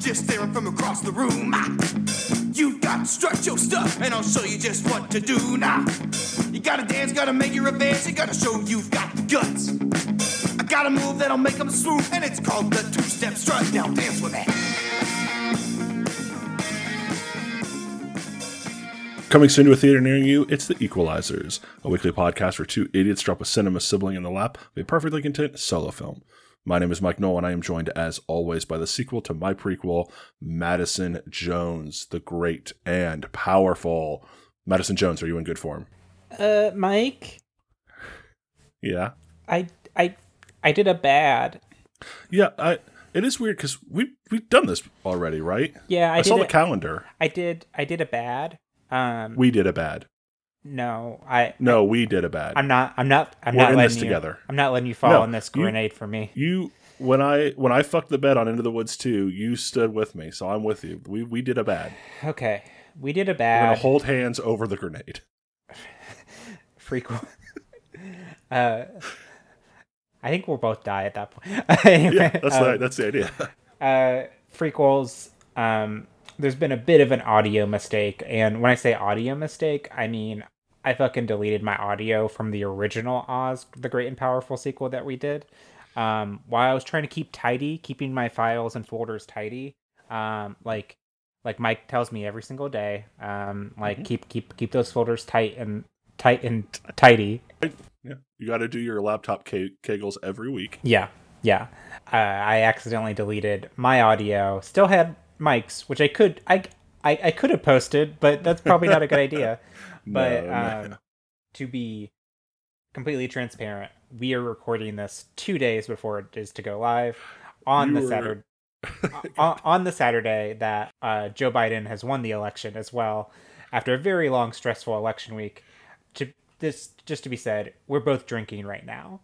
You just staring from across the room? Ah. You've got to strut your stuff, and I'll show you just what to do now. You gotta dance, gotta make your advance, you gotta show you've got guts. I got a move that'll make them swoop, and it's called the two-step strut. Now dance with me. Coming soon to a theater near you, it's The Freakquels, a weekly podcast where two idiots drop a cinema sibling in the lap of a perfectly content solo film. My name is Mike Noel, and I am joined, as always, by the sequel to my prequel, Madison Jones, the great and powerful. Madison Jones, are you in good form? Uh, Mike, Yeah. I I I did a bad. Yeah, I. It is weird because we we've done this already, right? Yeah, I, I, saw the calendar. I did. I did a bad. Um, We did a bad. No, I. No, we did a bad. I'm not. I'm not. I'm We're not in letting this you, together. I'm not letting you fall No, in this you- grenade for me. You when I when I fucked the bed on Into the Woods too, you stood with me, so I'm with you. We we did a bad. Okay, we did a bad. We're gonna hold hands over the grenade. Freakquel. uh, I think we'll both die at that point. Anyway, Yeah, that's um, the that's the idea. uh, Freakquels. Um, there's been a bit of an audio mistake, and when I say audio mistake, I mean I fucking deleted my audio from the original Oz, the Great and Powerful sequel that we did. Um, while I was trying to keep tidy, keeping my files and folders tidy, um, like like Mike tells me every single day, um, like keep keep keep those folders tight and tight and tidy. yeah, you got to do your laptop ke- kegels every week. Yeah, yeah. Uh, I accidentally deleted my audio. Still had Mike's, which I could I I, I could have posted, but that's probably not a good idea. But No, no. um, to be completely transparent, we are recording this two days before it is to go live on You the Saturday. on, on the Saturday that uh, Joe Biden has won the election as well, after a very long, stressful election week. To this, just to be said, we're both drinking right now.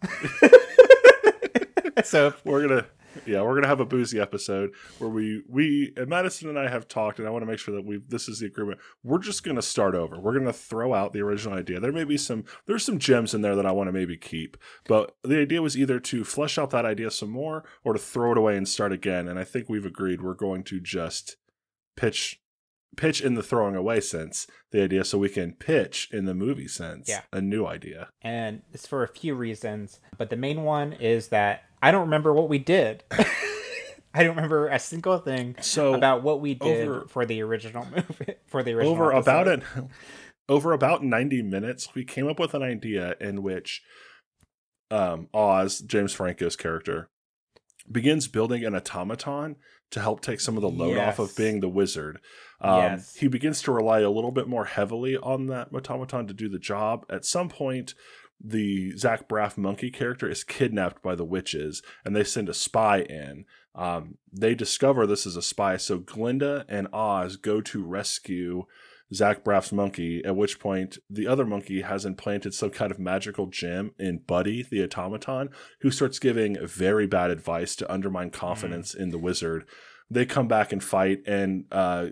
so we're gonna yeah we're gonna have a boozy episode where we we and madison and i have talked and i want to make sure that we this is the agreement. We're just gonna start over. We're gonna throw out the original idea. There may be some there's some gems in there that i want to maybe keep but the idea was either to flesh out that idea some more or to throw it away and start again and i think we've agreed we're going to just pitch pitch in the throwing away sense the idea so we can pitch in the movie sense Yeah. a new idea and it's for a few reasons, but the main one is that I don't remember what we did. I don't remember a single thing so about what we did over- for the original movie. For the original over about it over about 90 minutes we came up with an idea in which um oz james franco's character begins building an automaton to help take some of the load off of being the wizard um, Yes. he begins to rely a little bit more heavily on that automaton to do the job at some point the Zach Braff monkey character is kidnapped by the witches, and they send a spy in. Um, they discover this is a spy, so Glinda and Oz go to rescue Zach Braff's monkey. At which point, the other monkey has implanted some kind of magical gem in Buddy, the automaton, who starts giving very bad advice to undermine confidence in the wizard. They come back and fight, and uh,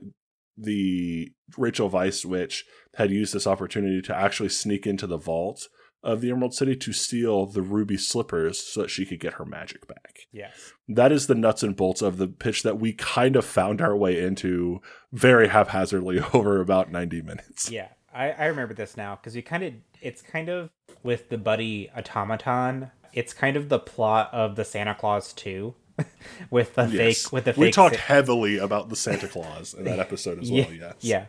the Rachel Weisz witch had used this opportunity to actually sneak into the vault of the Emerald City to steal the ruby slippers so that she could get her magic back. Yes. That is the nuts and bolts of the pitch that we kind of found our way into very haphazardly over about 90 minutes. Yeah. I, I remember this now because you kind of it's kind of with the buddy automaton. It's kind of the plot of the Santa Claus 2 with the Yes. fake with the fake we talked Sa- heavily about the Santa Claus in that episode as well, yes. Yeah.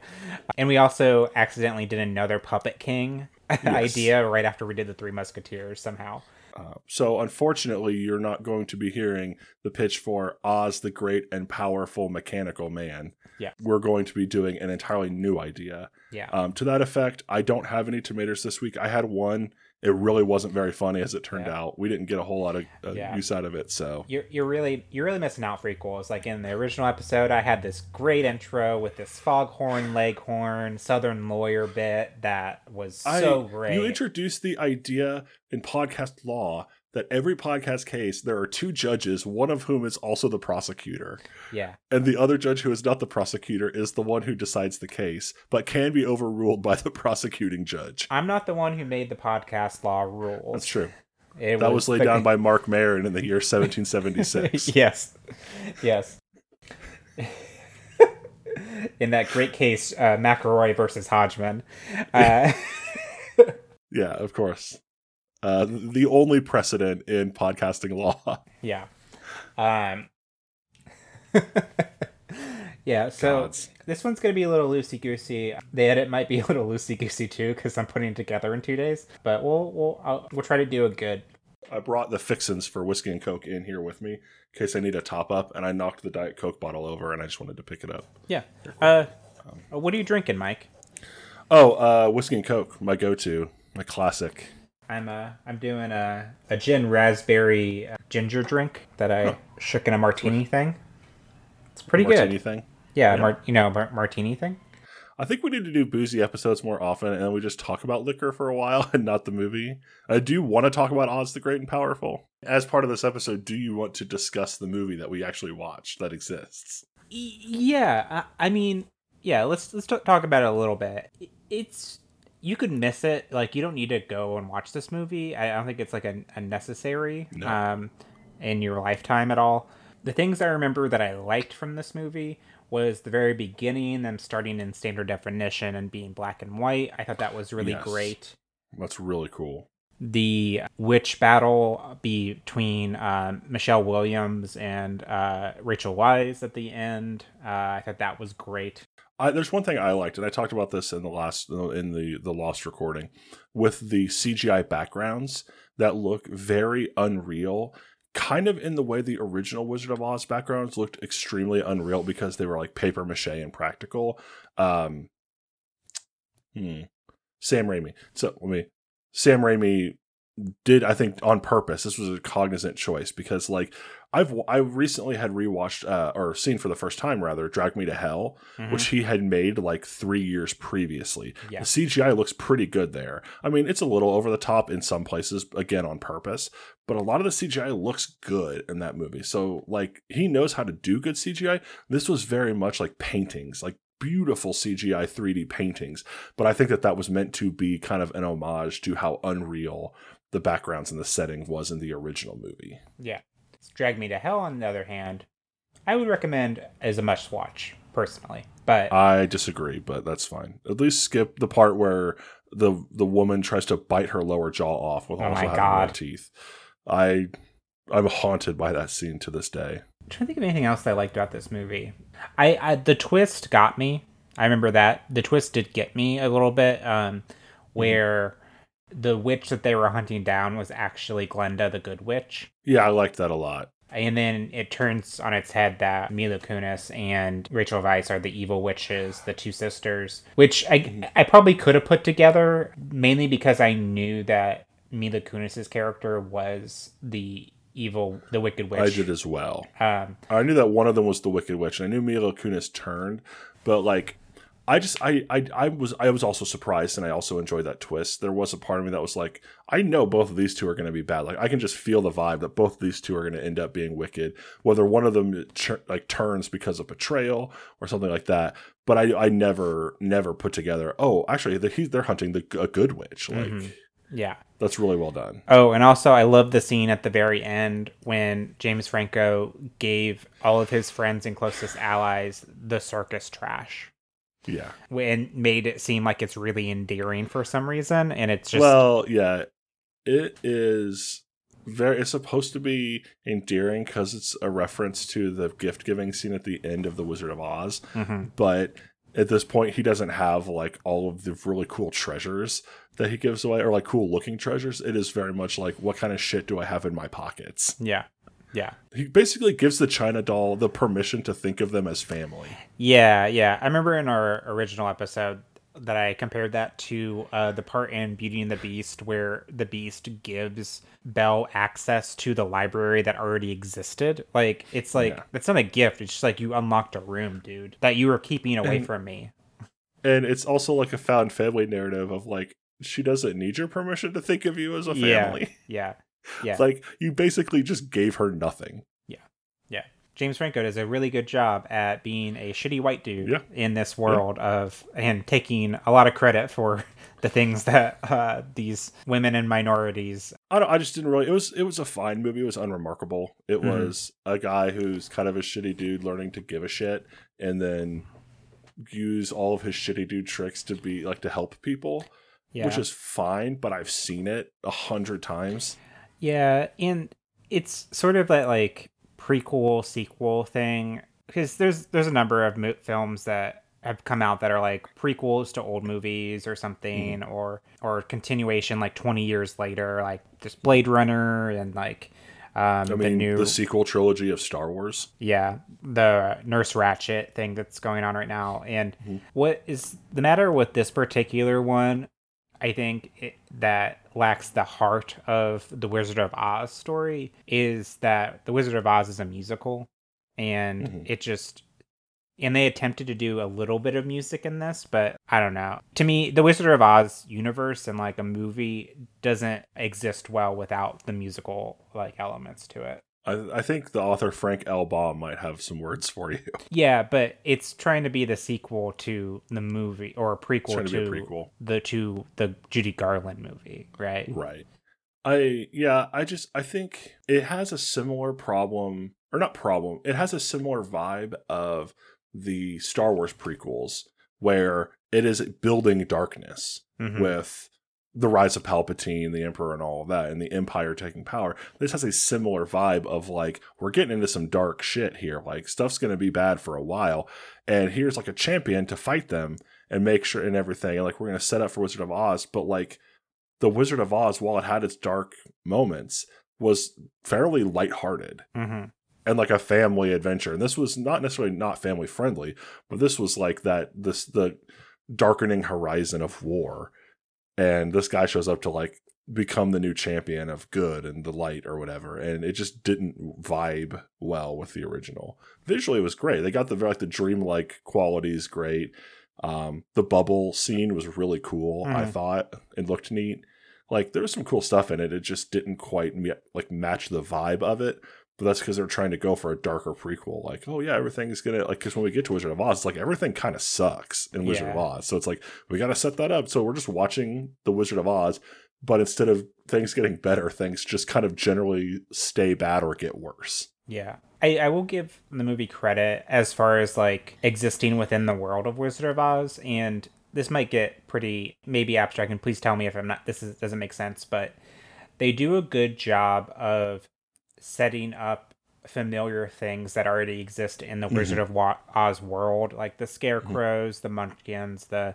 And we also accidentally did another Puppet King idea right after we did the Three Musketeers somehow. Uh, so unfortunately, you're not going to be hearing the pitch for Oz the Great and Powerful Mechanical Man. Yeah. We're going to be doing an entirely new idea. Yeah. Um, to that effect, I don't have any tomatoes this week. I had one. It really wasn't very funny as it turned Yeah. out. We didn't get a whole lot of uh, Yeah. use out of it. So you're you're really you're really missing out Freakquels. Like in the original episode, I had this great intro with this foghorn leghorn southern lawyer bit that was so I, great. You introduced the idea in podcast law that every podcast case there are two judges, one of whom is also the prosecutor. yeah. And the other judge who is not the prosecutor is the one who decides the case, but can be overruled by the prosecuting judge. I'm not the one who made the podcast law rules. That's true. It That was laid the- down by Marc Maron in the year 1776. yes. Yes. in that great case, uh, McElroy versus Hodgman. Uh, Yeah, of course. Uh, the only precedent in podcasting law. yeah. Um, yeah, so Gods. this one's going to be a little loosey goosey. The edit might be a little loosey goosey too because I'm putting it together in two days. But we'll we'll I'll, we'll try to do a good. I brought the fixins for whiskey and coke in here with me in case I need a top up, and I knocked the diet coke bottle over, and I just wanted to pick it up. Yeah. Uh, what are you drinking, Mike? Oh, uh, whiskey and coke, my go-to, my classic. I'm uh I'm doing a a gin raspberry uh, ginger drink that I shook in a martini thing. It's pretty Martini good. Martini thing. Yeah, Yeah. Mar- you know, mar- martini thing. I think we need to do boozy episodes more often, and then we just talk about liquor for a while and not the movie. I do want to talk about Oz the Great and Powerful. As part of this episode, do you want to discuss the movie that we actually watched that exists? Yeah, I, I mean, yeah. Let's let's t- talk about it a little bit. It's you could miss it. Like you don't need to go and watch this movie. I don't think it's like a, a necessary No. um in your lifetime at all. The things I remember that I liked from this movie was the very beginning, them starting in standard definition and being black and white. I thought that was really Yes. great. That's really cool. the witch battle between um, Michelle Williams and uh, Rachel Weisz at the end. Uh, I thought that was great. I, there's one thing I liked, and I talked about this in the last in the the lost recording, with the CGI backgrounds that look very unreal, kind of in the way the original Wizard of Oz backgrounds looked extremely unreal because they were like paper mache and practical. Um, hmm. Sam Raimi. So let me. Sam Raimi did I think on purpose. This was a cognizant choice because like I've I recently had rewatched uh, or seen for the first time rather Drag Me to Hell, Mhm. which he had made like three years previously. Yeah. The CGI looks pretty good there. I mean, it's a little over the top in some places, again on purpose, but a lot of the CGI looks good in that movie. So like he knows how to do good CGI. This was very much like paintings, like beautiful CGI 3D paintings. But I think that that was meant to be kind of an homage to how unreal the backgrounds and the setting was in the original movie. Yeah. Drag Me to Hell, on the other hand, I would recommend as a must watch, personally. But I disagree, but that's fine. At least skip the part where the the woman tries to bite her lower jaw off with Oh also my having God. teeth. I I'm haunted by that scene to this day. I'm trying to think of anything else that I liked about this movie. I, I the twist got me. I remember that the twist did get me a little bit. Um, where the witch that they were hunting down was actually Glinda, the good witch. Yeah, I liked that a lot. And then it turns on its head that Mila Kunis and Rachel Weisz are the evil witches, the two sisters, which I I probably could have put together mainly because I knew that Mila Kunis's character was the evil, the wicked witch. I did as well. Um, I knew that one of them was the Wicked Witch, and I knew Mila Kunis turned, but like, I just I, I I was I was also surprised, and I also enjoyed that twist. There was a part of me that was like, I know both of these two are going to be bad. Like, I can just feel the vibe that both of these two are going to end up being wicked. Whether one of them like turns because of betrayal or something like that, but I I never never put together. Oh, actually, the, he's, they're hunting the a good witch. Like Mhm. yeah. that's really well done. Oh, and also I love the scene at the very end when James Franco gave all of his friends and closest allies the circus trash. Yeah. and made it seem like it's really endearing for some reason and it's just well, yeah, it is very. It's supposed to be endearing because it's a reference to the gift giving scene at the end of the Wizard of Oz. Mhm. But at this point, he doesn't have like all of the really cool treasures that he gives away, or like cool looking treasures. It is very much like, what kind of shit do I have in my pockets? yeah yeah He basically gives the China doll the permission to think of them as family. yeah yeah i remember in our original episode that i compared that to uh, the part in beauty and the beast where the beast gives belle access to the library that already existed like it's like Yeah. it's not a gift it's just like you unlocked a room dude that you were keeping away And- from me And it's also like a found family narrative of like, she doesn't need your permission to think of you as a family. yeah yeah Like you basically just gave her nothing. yeah Yeah. James Franco does a really good job at being a shitty white dude Yeah. in this world of and taking a lot of credit for the things that uh, these women and minorities. I don't. I just didn't really. It was. It was a fine movie. It was unremarkable. It Mhm. was a guy who's kind of a shitty dude learning to give a shit, and then use all of his shitty dude tricks to be like to help people, Yeah, which is fine. But I've seen it a hundred times. Yeah, and it's sort of that like prequel sequel thing because there's there's a number of mo- films that have come out that are like prequels to old movies or something or or continuation like 20 years later like just blade runner and like um I the new the sequel trilogy of Star Wars. yeah the nurse Ratched thing that's going on right now and Mhm. what is the matter with this particular one i think it, that lacks the heart of the wizard of oz story is that the wizard of oz is a musical and Mhm. it just and they attempted to do a little bit of music in this but i don't know to me the wizard of oz universe and like a movie doesn't exist well without the musical like elements to it I, I think the author Frank L. Baum might have some words for you. Yeah, but it's trying to be the sequel to the movie or a prequel to to, a prequel. the to the Judy Garland movie, right? Right. I yeah, I just I think it has a similar problem or not problem. It has a similar vibe of the Star Wars prequels where it is building darkness Mhm. with the rise of Palpatine, the Emperor and all of that and the Empire taking power. This has a similar vibe of like we're getting into some dark shit here. Like stuff's going to be bad for a while and here's like a champion to fight them and make sure and everything and like we're going to set up for Wizard of Oz, but like the Wizard of Oz, while it had its dark moments, was fairly lighthearted Mhm. and like a family adventure. And this was not necessarily not family friendly, but this was like that this the darkening horizon of war. And this guy shows up to like become the new champion of good and the light or whatever. And it just didn't vibe well with the original. Visually it was great. They got the like the dreamlike qualities great. Um, the bubble scene was really cool, I Mhm. thought. It looked neat. Like there was some cool stuff in it. It just didn't quite like match the vibe of it. But that's because they're trying to go for a darker prequel. Like, oh yeah, everything's gonna like because when we get to Wizard of Oz, it's like everything kind of sucks in Wizard of Oz. So it's like we got to set that up. So we're just watching the Wizard of Oz, but instead of things getting better, things just kind of generally stay bad or get worse. Yeah. I, I will give the movie credit as far as like existing within the world of Wizard of Oz and this might get pretty maybe abstract and please tell me if I'm not this is, doesn't make sense, but they do a good job of setting up familiar things that already exist in the Wizard of Oz world, like the scarecrows, the munchkins, the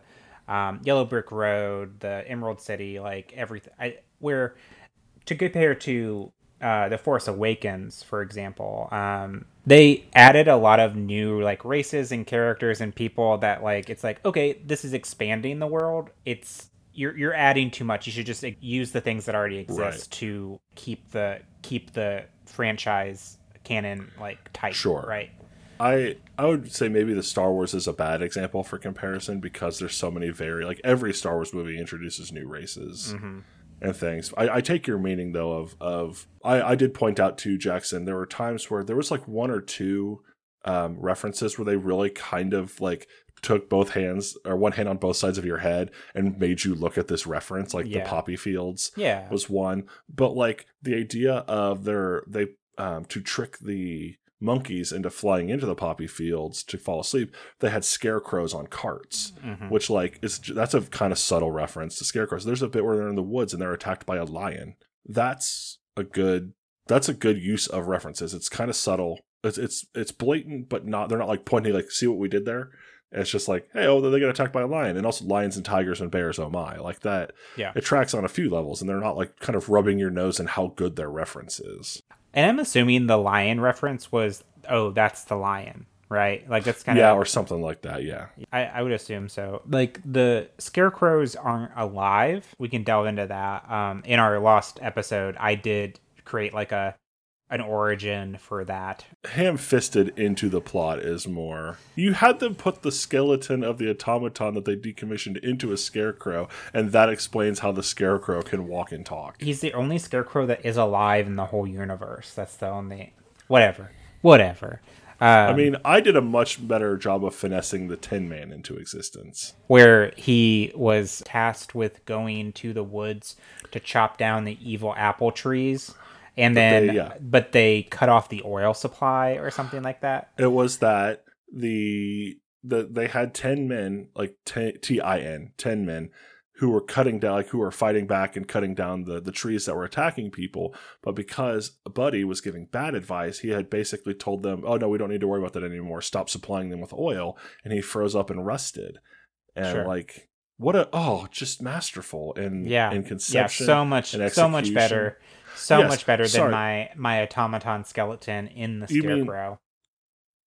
um, Yellow Brick Road, the Emerald City, like everything. I where to compare to uh, the Force Awakens, for example, um, they added a lot of new like races and characters and people that like it's like okay, this is expanding the world. It's you're you're adding too much. You should just use the things that already exist Right. to keep the keep the franchise canon like type. Sure. right? I I would say maybe the Star Wars is a bad example for comparison because there's so many very like every Star Wars movie introduces new races Mm-hmm. and things. I, I take your meaning though of of I, I did point out to Jackson there were times where there was like one or two um, references where they really kind of like took both hands or one hand on both sides of your head and made you look at this reference like Yeah. the poppy fields Yeah. was one but like the idea of their they um to trick the monkeys into flying into the poppy fields to fall asleep they had scarecrows on carts Mhm. which like is that's a kind of subtle reference to scarecrows there's a bit where they're in the woods and they're attacked by a lion that's a good that's a good use of references it's kind of subtle it's it's it's blatant but not they're not like pointing like see what we did there it's just like hey oh they get attacked by a lion and also lions and tigers and bears oh my like that Yeah. it tracks on a few levels and they're not like kind of rubbing your nose in how good their reference is And I'm assuming the lion reference was, oh, that's the lion, right? Like that's kind of yeah or something like that yeah I, I would assume so. Like the scarecrows aren't alive. We can delve into that. Um, in our lost episode, I did create like a an origin for that. ham-fisted into the plot is more you had them put the skeleton of the automaton that they decommissioned into a scarecrow and that explains how the scarecrow can walk and talk He's the only scarecrow that is alive in the whole universe. That's the only whatever. whatever. Um, I mean, I did a much better job of finessing the Tin Man into existence. where he was tasked with going to the woods to chop down the evil apple trees, and then they- yeah. but they cut off the oil supply or something like that. It was that the the they had ten men, like T I N, ten men, who were cutting down, like who were fighting back and cutting down the the trees that were attacking people. But because Buddy was giving bad advice, he had basically told them, "Oh no, we don't need to worry about that anymore. Stop supplying them with oil." And he froze up and rusted. And Sure. like, what a oh, just masterful in Yeah, in yeah, conception. so much, and so much better, so Yes, much better than sorry. my my automaton skeleton in the You mean- scarecrow.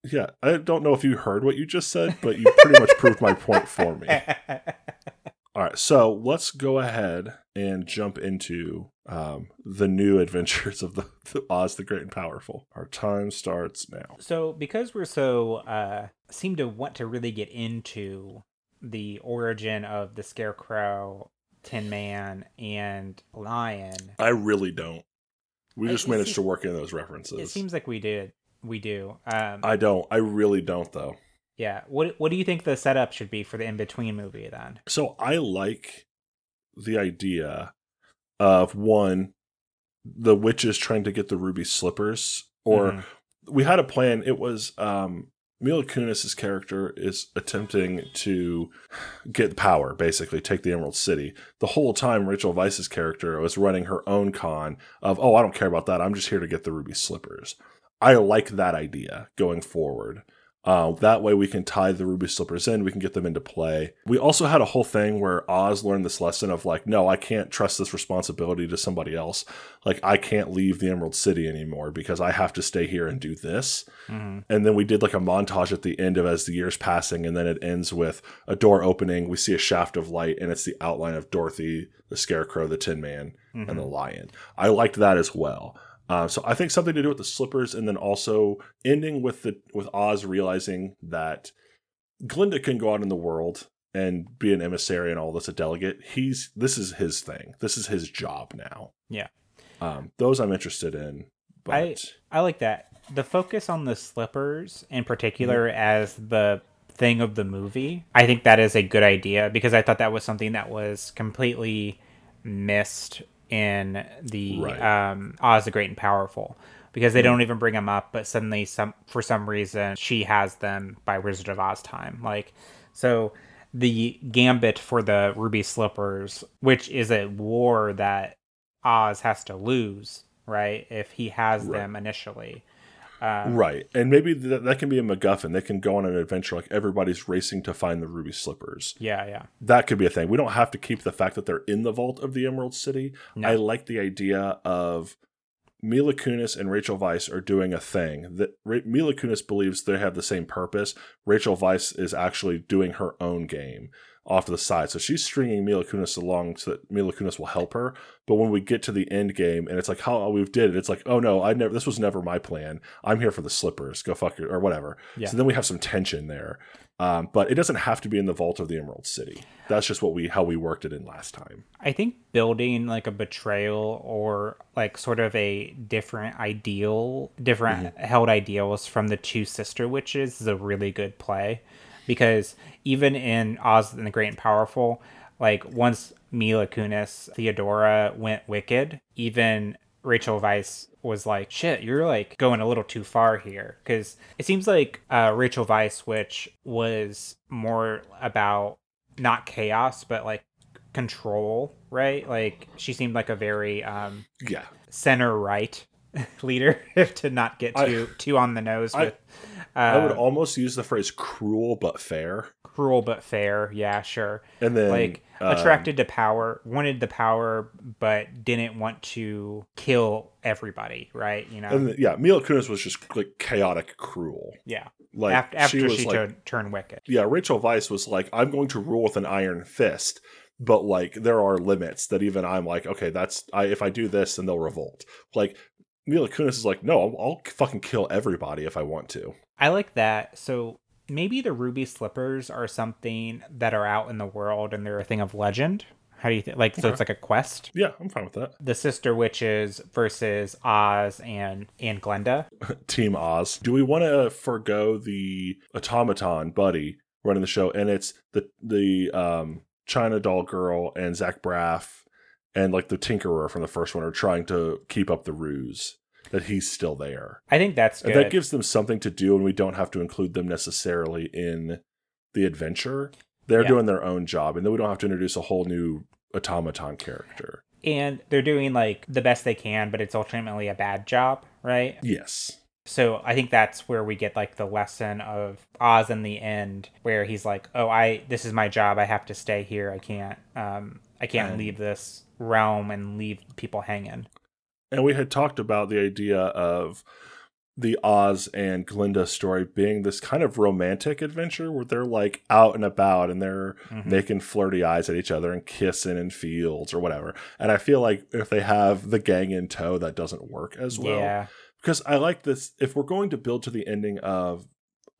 Yeah, I don't know if you heard what you just said, but you pretty much proved my point for me. All right, so let's go ahead and jump into um, the new adventures of the, the Oz the Great and Powerful. Our time starts now. So because we're so uh seem to want to really get into the origin of the scarecrow, Tin Man, and Lion, I really don't. We just it managed se- to work in those references. it seems like we did. We do. Um I don't. I really don't, though. yeah. What what do you think the setup should be for the in between movie then? So I like the idea of one, the witches trying to get the ruby slippers, or Mhm. we had a plan. It was um Mila Kunis's character is attempting to get power, basically take the Emerald City. The whole time, Rachel Weisz's character was running her own con of, "Oh, I don't care about that. I'm just here to get the ruby slippers." I like that idea going forward. Uh, that way, we can tie the ruby slippers in. We can get them into play. We also had a whole thing where Oz learned this lesson of like, no, I can't trust this responsibility to somebody else. Like, I can't leave the Emerald City anymore because I have to stay here and do this Mhm. and then we did like a montage at the end of as the years passing and then it ends with a door opening we see a shaft of light and it's the outline of dorothy the scarecrow the tin man and the Mhm. lion i liked that as well uh, so i think something to do with the slippers and then also ending with the with oz realizing that glinda can go out in the world and be an emissary and all this a delegate he's this is his thing this is his job now Yeah. um, those i'm interested in but I- I like that. The focus on the slippers in particular Mm-hmm. as the thing of the movie, I think that is a good idea because I thought that was something that was completely missed in the Right. um, Oz the Great and Powerful because they don't even bring them up, but suddenly some for some reason she has them by Wizard of Oz time. Like so the gambit for the ruby slippers, which is a war that Oz has to lose, right? If he has Right. them initially. Um, Right. And maybe that, that can be a MacGuffin. They can go on an adventure like everybody's racing to find the ruby slippers. Yeah, yeah. That could be a thing. We don't have to keep the fact that they're in the vault of the Emerald City. No. I like the idea of Mila Kunis and Rachel Weisz are doing a thing that Ra- Mila Kunis believes they have the same purpose. Rachel Weisz is actually doing her own game off to the side. So she's stringing Mila Kunis along so that Mila Kunis will help her. But when we get to the end game and it's like how we've did it, it's like, oh no, I never. This was never my plan. I'm here for the slippers. Go fuck it or whatever. Yeah. So then we have some tension there. Um, but it doesn't have to be in the vault of the Emerald City. That's just what we how we worked it in last time. I think building like a betrayal or like sort of a different ideal, different held ideals from the two sister witches is a really good play because even in Oz and the Great and Powerful, like once Mila Kunis, Theodora went wicked, even Rachel Weisz was like, shit, you're like going a little too far here. Because it seems like uh, Rachel Weisz, which was more about not chaos, but like control, right? Like she seemed like a very um, Yeah. center right leader, if to not get I- too too on the nose I- with. Uh, I would almost use the phrase cruel but fair. cruel but fair, yeah, sure. And then like um, attracted to power, wanted the power, but didn't want to kill everybody, right? You know, And yeah, Mila Kunis was just like chaotic cruel. yeah. Like after after she, she like, turned, turned wicked, yeah, Rachel Weisz was like, I'm going to rule with an iron fist, but like there are limits that even I'm like, okay, that's I if I do this, then they'll revolt. Like Mila Kunis is like, no, I'll, I'll fucking kill everybody if I want to. I like that. So maybe the ruby slippers are something that are out in the world and they're a thing of legend. How do you think? Like, so it's like a quest. Yeah, I'm fine with that. The sister witches versus Oz and and Glinda. Team Oz. Do we want to forego the automaton buddy running the show, and it's the the um, China doll girl and Zach Braff and like the Tinkerer from the first one are trying to keep up the ruse that he's still there. I think that's good. And that gives them something to do, and we don't have to include them necessarily in the adventure. They're Yeah. doing their own job, and then we don't have to introduce a whole new automaton character. and they're doing like the best they can, but it's ultimately a bad job, right? Yes. So I think that's where we get like the lesson of Oz in the end, where he's like, "Oh, I this is my job. I have to stay here. I can't, um, I can't And- leave this realm and leave people hanging." And we had talked about the idea of the Oz and Glinda story being this kind of romantic adventure where they're like out and about and they're Mhm. making flirty eyes at each other and kissing in fields or whatever. And I feel like if they have the gang in tow, that doesn't work as well. yeah, because I like this. If we're going to build to the ending of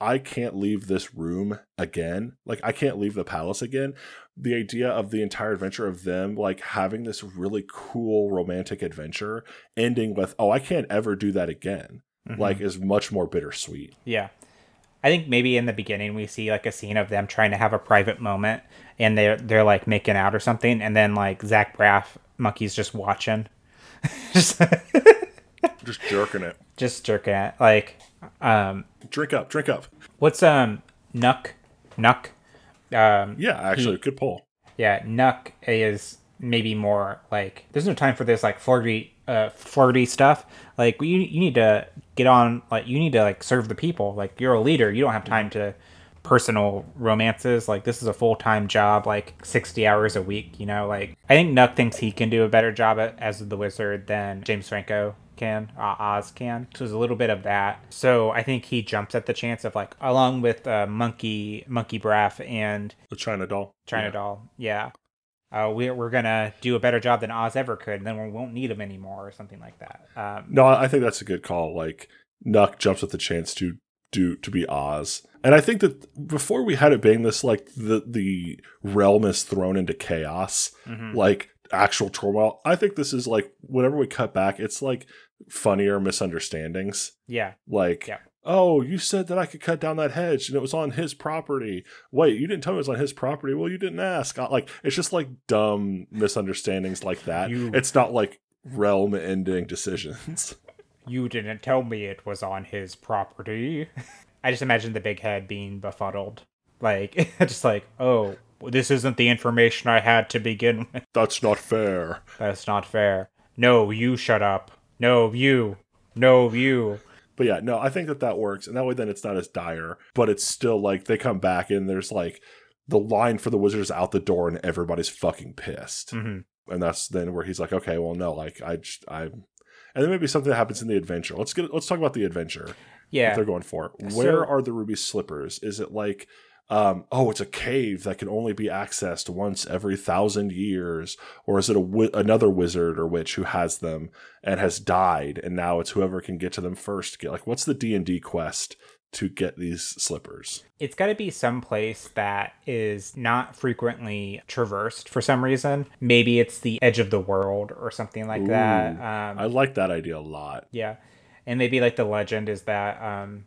I can't leave this room again, like I can't leave the palace again, the idea of the entire adventure of them like having this really cool romantic adventure ending with oh I can't ever do that again, Mhm. like is much more bittersweet. yeah. I think maybe in the beginning we see like a scene of them trying to have a private moment, and they're they're like making out or something, and then like Zach Braff monkey's just watching, just Just jerking it. just jerking it. Like, um, Drink up, drink up. what's um Knuck Knuck? Um, Yeah, actually, good pull. yeah, Knuck is maybe more like there's no time for this like flirty uh flirty stuff. Like you you need to get on like you need to like serve the people. Like you're a leader. You don't have time to personal romances. Like this is a full time job, like sixty hours a week. You know, like I think Knuck thinks he can do a better job at, as the wizard than James Franco can, uh, Oz can. So there's a little bit of that. So I think he jumps at the chance of like along with uh, Monkey Monkey Braff and The China doll. China Yeah. doll. Yeah. Uh, we're, we're gonna do a better job than Oz ever could, and then we won't need him anymore, or something like that. Um, No, I think that's a good call. Like Knuck jumps at the chance to do to be Oz, and I think that before we had it being this, like the the realm is thrown into chaos, mhm. like actual turmoil. I think this is like whenever we cut back, it's like funnier misunderstandings. Yeah, Like, Yeah. oh, you said that I could cut down that hedge and it was on his property. Wait, you didn't tell me it was on his property. Well, you didn't ask. Like, it's just like dumb misunderstandings like that. You- It's not like realm ending decisions. you didn't tell me it was on his property. I just imagine the big head being befuddled, like just like, oh, this isn't the information I had to begin with. That's not fair. That's not fair. No, you shut up. No, you. No, you. But yeah, no, I think that that works, and that way then it's not as dire. But it's still like they come back and there's like the line for the wizards out the door, and everybody's fucking pissed. hmm And that's then where he's like, okay, well, no, like I, just, I, and then maybe something that happens in the adventure. Let's get let's talk about the adventure Yeah. they're going for. So- Where are the ruby slippers? Is it like um, oh, it's a cave that can only be accessed once every thousand years, or is it a wi- another wizard or witch who has them and has died, and now it's whoever can get to them first? Get like, what's the D and D quest to get these slippers? it's got to be some place that is not frequently traversed for some reason. Maybe it's the edge of the world or something like that. Um, I like that idea a lot. yeah, and maybe like the legend is that um,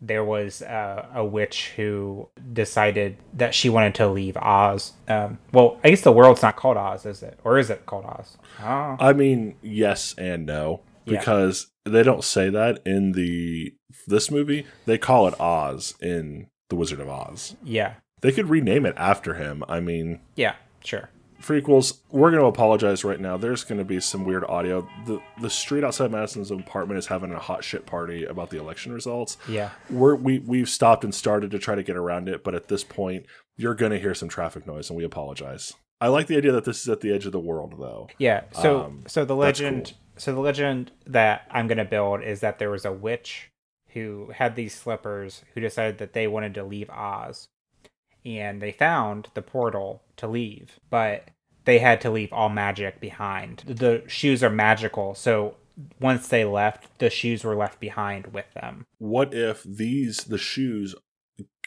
there was uh, a witch who decided that she wanted to leave Oz. Um, well, I guess the world's not called Oz, is it? Or is it called Oz? Oh. I mean, yes and no, Yeah. because they don't say that in the this movie. They call it Oz in The Wizard of Oz. Yeah, They could rename it after him. I mean, yeah, sure. Prequels. We're going to apologize right now. There's going to be some weird audio. the The street outside Madison's apartment is having a hot shit party about the election results. Yeah, We're we we've stopped and started to try to get around it, but at this point, you're going to hear some traffic noise, and we apologize. I like the idea that this is at the edge of the world, though. Yeah. So Um, so the legend so the legend that I'm gonna build is that there was a witch who had these slippers who decided that they wanted to leave Oz. And they found the portal to leave, but they had to leave all magic behind. The shoes are magical, so once they left, the shoes were left behind with them. what if these the shoes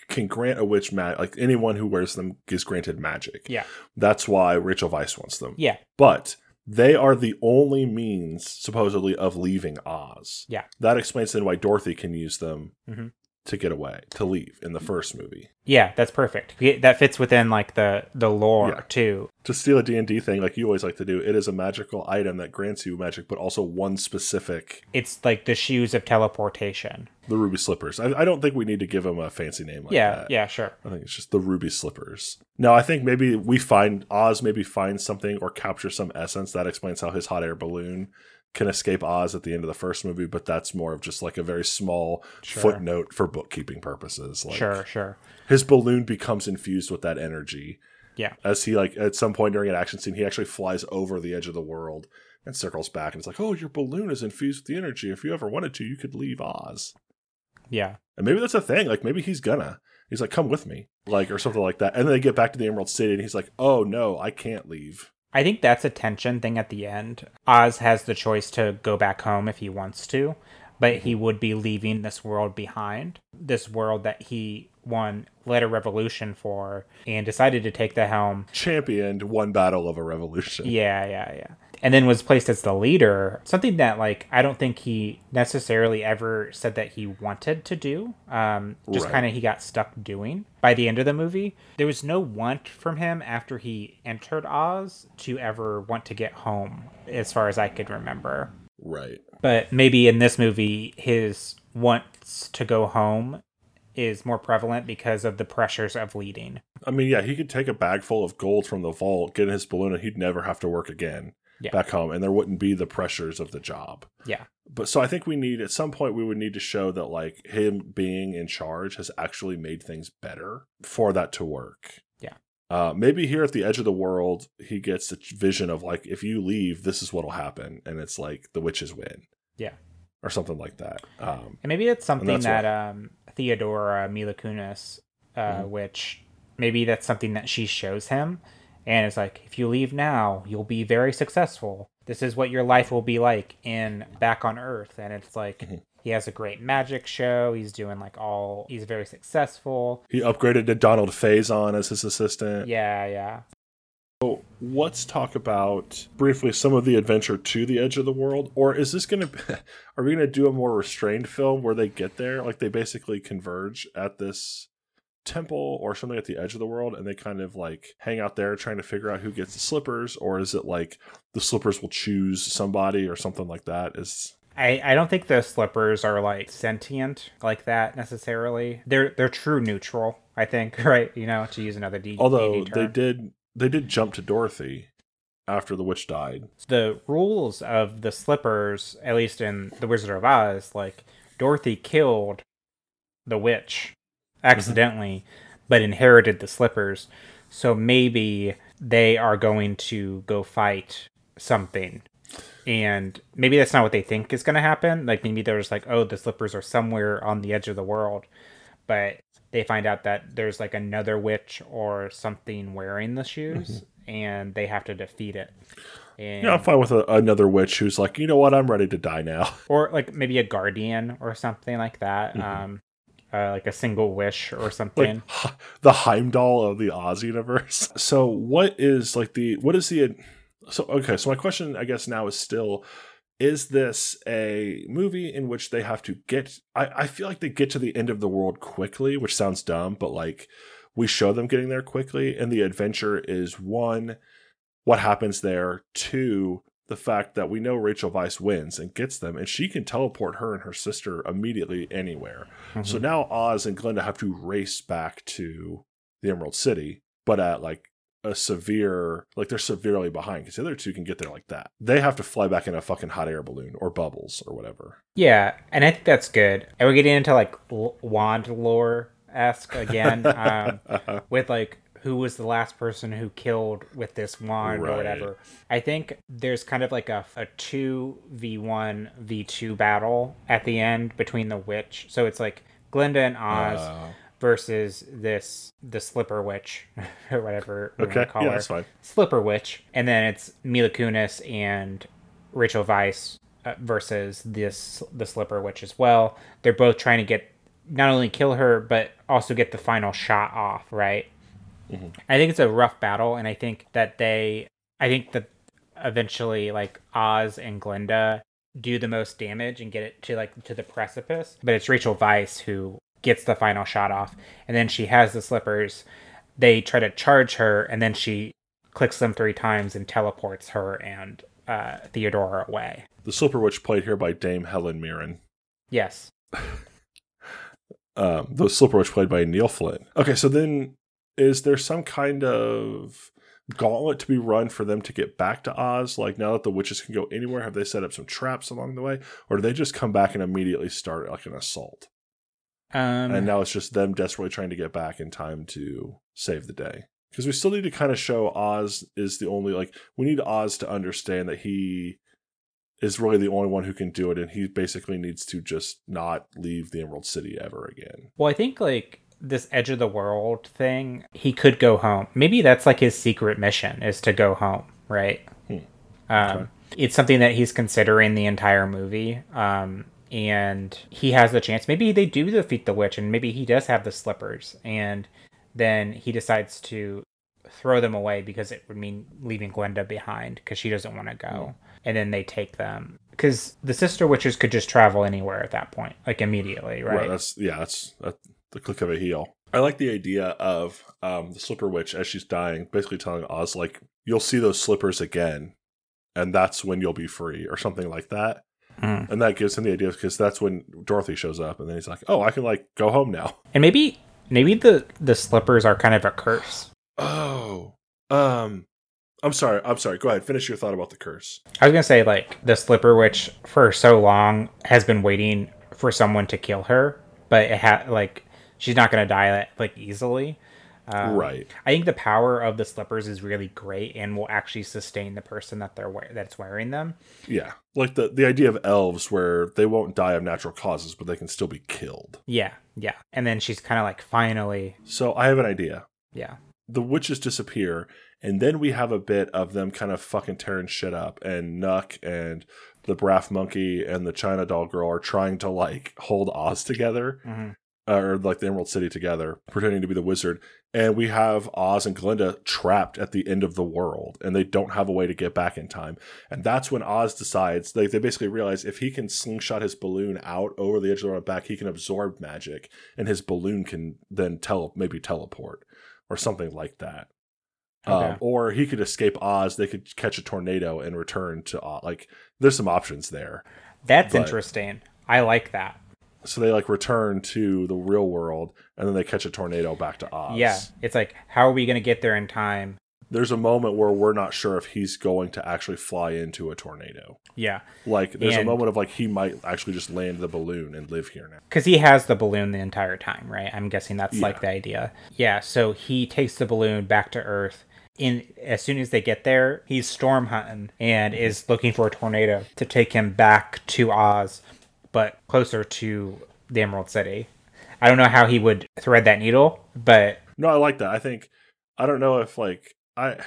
can grant a witch mag like anyone who wears them is granted magic. Yeah. That's why Rachel Weisz wants them. Yeah. But they are the only means, supposedly, of leaving Oz. Yeah. That explains then why Dorothy can use them Mhm. To get away, to leave in the first movie. Yeah, that's perfect. That fits within like the the lore Yeah. too. To steal a D&D thing like you always like to do, it is a magical item that grants you magic, but also one specific, It's like the shoes of teleportation. the ruby slippers. I, I don't think we need to give them a fancy name like yeah, that. yeah, sure. I think it's just the ruby slippers. No, I think maybe we find Oz maybe finds something or capture some essence that explains how his hot air balloon can escape Oz at the end of the first movie, but that's more of just like a very small Sure. footnote for bookkeeping purposes. Like sure, sure. his balloon becomes infused with that energy. Yeah. As he like at some point during an action scene, he actually flies over the edge of the world and circles back and it's like, Oh, your balloon is infused with the energy. If you ever wanted to, you could leave Oz. Yeah. And maybe that's a thing. Like maybe he's gonna. He's like, come with me. Like, or something like that. And then they get back to the Emerald City and he's like, oh no, I can't leave. I think that's a tension thing at the end. Oz has the choice to go back home if he wants to, but he mm-hmm. would be leaving this world behind. This world that he won led a revolution for and decided to take the helm Championed one battle of a revolution. Yeah, yeah, yeah. And then was placed as the leader. Something that like I don't think he necessarily ever said that he wanted to do. Um, just Right. kind of he got stuck doing by the end of the movie. There was no want from him after he entered Oz to ever want to get home, as far as I could remember. Right. But maybe in this movie, his wants to go home is more prevalent because of the pressures of leading. I mean, yeah, he could take a bag full of gold from the vault, get in his balloon, and he'd never have to work again Yeah. back home, and there wouldn't be the pressures of the job. Yeah. But so I think we need at some point we would need to show that like him being in charge has actually made things better for that to work. Yeah. Uh, maybe here at the edge of the world, he gets the vision of like, if you leave, this is what'll happen, and it's like the witches win. Yeah. or something like that. Um, And maybe that's something that's that um, Theodora Mila Kunis, uh, Mhm. which maybe that's something that she shows him, and it's like, if you leave now, you'll be very successful. This is what your life will be like in back on Earth, and it's like Mhm. he has a great magic show. He's doing like all. He's very successful. he upgraded to Donald Faison as his assistant. Yeah, yeah. So let's talk about briefly some of the adventure to the edge of the world. Or is this going to, are we going to do a more restrained film where they get there? Like they basically converge at this temple or something at the edge of the world and they kind of like hang out there trying to figure out who gets the slippers? Or is it like the slippers will choose somebody or something like that? Is I, I don't think the slippers are like sentient like that necessarily. They're they're true neutral. I think right. You know, to use another D. although D they did they did jump to Dorothy after the witch died. the rules of the slippers, at least in The Wizard of Oz, like Dorothy killed the witch accidentally, but inherited the slippers. So maybe they are going to go fight something. And maybe that's not what they think is going to happen. Like maybe they're just like, oh, the slippers are somewhere on the edge of the world. But they find out that there's like another witch or something wearing the shoes and they have to defeat it. And, Yeah, I'm fine with a, another witch who's like, you know what, I'm ready to die now. or like maybe a guardian or something like that. Mhm. Um, uh, like a single wish or something. like the Heimdall of the Oz universe. So what is like the what is the so okay, so my question I guess now is still is this a movie in which they have to get I, I feel like they get to the end of the world quickly, which sounds dumb, but like we show them getting there quickly and the adventure is one what happens there, two the fact that we know Rachel Weisz wins and gets them, and she can teleport her and her sister immediately anywhere. So Mhm. now Oz and Glinda have to race back to the Emerald City, but at like a severe, like they're severely behind because the other two can get there like that. They have to fly back in a fucking hot air balloon or bubbles or whatever. yeah, and I think that's good. And we're getting into like wand lore esque again, um, with like who was the last person who killed with this wand or whatever. I think there's kind of like a, a 2v1 v2 battle at the end between the witch. So it's like Glinda and Oz Uh, versus this the slipper witch or whatever we okay, want to call yeah, her. that's fine. Slipper Witch, and then it's Mila Kunis and Rachel Weisz uh, versus this the Slipper Witch as well. They're both trying to get not only kill her but also get the final shot off, right? I think it's a rough battle, and I think that they, I think that eventually like Oz and Glinda do the most damage and get it to like to the precipice, but it's Rachel Weisz who gets the final shot off, and then she has the slippers. They try to charge her, and then she clicks them three times and teleports her and uh, Theodora away. The Slipper Witch played here by Dame Helen Mirren. Yes. Um, the Slipper Witch played by Neil Flynn. Okay, so then is there some kind of gauntlet to be run for them to get back to Oz? Like now that the witches can go anywhere, have they set up some traps along the way, or do they just come back and immediately start like an assault? Um, and now it's just them desperately trying to get back in time to save the day. Because we still need to kind of show Oz is the only like we need Oz to understand that he is really the only one who can do it, and he basically needs to just not leave the Emerald City ever again. Well, I think like this edge of the world thing, he could go home. Maybe that's like his secret mission is to go home, right? Hmm. Um, Okay. It's something that he's considering the entire movie. Um, and he has the chance. Maybe they do defeat the witch, and maybe he does have the slippers, and then he decides to throw them away because it would mean leaving Glinda behind because she doesn't want to go. And then they take them because the sister witches could just travel anywhere at that point, like immediately, right? That's yeah, that's, that's the click of a heel. I like the idea of um, the Slipper Witch as she's dying, basically telling Oz like, "You'll see those slippers again, and that's when you'll be free," or something like that. Mm. And that gives him the idea because that's when Dorothy shows up, and then he's like, "Oh, I can like go home now." And maybe maybe the the slippers are kind of a curse. Oh, um, I'm sorry. I'm sorry. Go ahead. Finish your thought about the curse. I was gonna say like the slipper witch for so long has been waiting for someone to kill her, but it had like she's not gonna die that like easily. Um, right. I think the power of the slippers is really great and will actually sustain the person that they're wear- that's wearing them. Yeah. Like the the idea of elves where they won't die of natural causes, but they can still be killed. Yeah, yeah. And then she's kind of like finally, So I have an idea. yeah, the witches disappear, and then we have a bit of them kind of fucking tearing shit up, and Knuck and the Braff Monkey and the China Doll Girl are trying to like hold Oz together, Mhm. Or like the Emerald City together, pretending to be the wizard. And we have Oz and Glinda trapped at the end of the world, and they don't have a way to get back in time. And that's when Oz decides, like, they basically realize if he can slingshot his balloon out over the edge of the world back, he can absorb magic, and his balloon can then tele maybe teleport or something like that. Okay. Um, or he could escape Oz. They could catch a tornado and return to Oz. Like, there's some options there. that's But- interesting. I like that. So they like return to the real world, and then they catch a tornado back to Oz. Yeah, it's like how are we gonna get there in time? There's a moment where we're not sure if he's going to actually fly into a tornado. Yeah, Like, there's a moment of like he might actually just land the balloon and live here now. because he has the balloon the entire time, right? I'm guessing that's Yeah. like the idea. Yeah, so he takes the balloon back to Earth. In as soon as they get there, he's storm hunting and is looking for a tornado to take him back to Oz, but closer to the Emerald City. I don't know how he would thread that needle, but No, I like that. I think I don't know if like I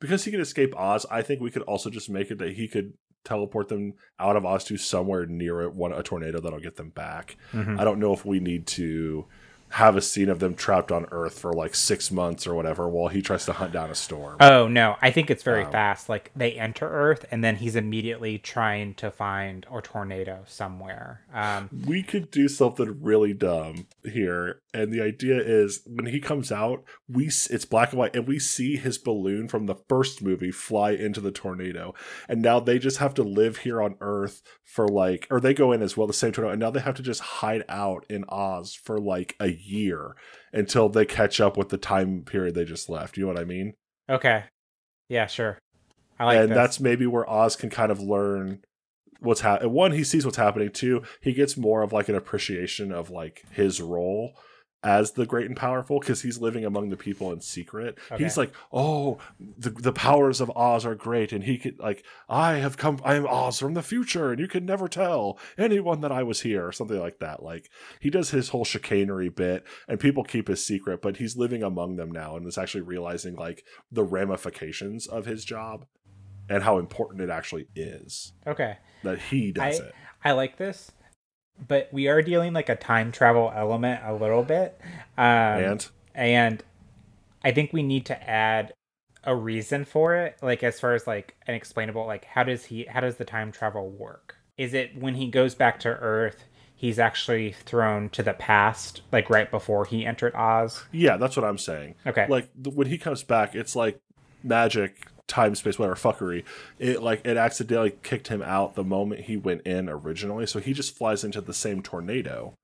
because he could escape Oz. I think we could also just make it that he could teleport them out of Oz to somewhere near a, one a tornado that'll get them back. Mhm. I don't know if we need to have a scene of them trapped on Earth for like six months or whatever while he tries to hunt down a storm. Oh no, I think it's very Um, fast. Like they enter Earth and then he's immediately trying to find a tornado somewhere. Um, we could do something really dumb here and the idea is when he comes out we it's black and white and we see his balloon from the first movie fly into the tornado and now they just have to live here on earth for like or they go in as well the same tornado and now they have to just hide out in oz for like a year until they catch up with the time period they just left you know what i mean okay, yeah, sure. I like that. and this. that's maybe where Oz can kind of learn what's happening. One, he sees what's happening. Two, he gets more of like an appreciation of like his role as the great and powerful because he's living among the people in secret. Okay. He's like, oh, the the powers of Oz are great, and he could like, I have come, I am Oz from the future, and you can never tell anyone that I was here, or something like that. Like he does his whole chicanery bit, and people keep his secret, but he's living among them now, and is actually realizing like the ramifications of his job and how important it actually is okay. that he does I- it. I like this. But we are dealing like a time travel element a little bit. Um, and and I think we need to add a reason for it, like as far as like an explainable, like how does he, how does the time travel work? Is it when he goes back to Earth, he's actually thrown to the past, like right before he entered Oz? yeah, that's what I'm saying. Okay. Like when he comes back, it's like magic, time, space, whatever fuckery. It like it accidentally kicked him out the moment he went in originally, so he just flies into the same tornado.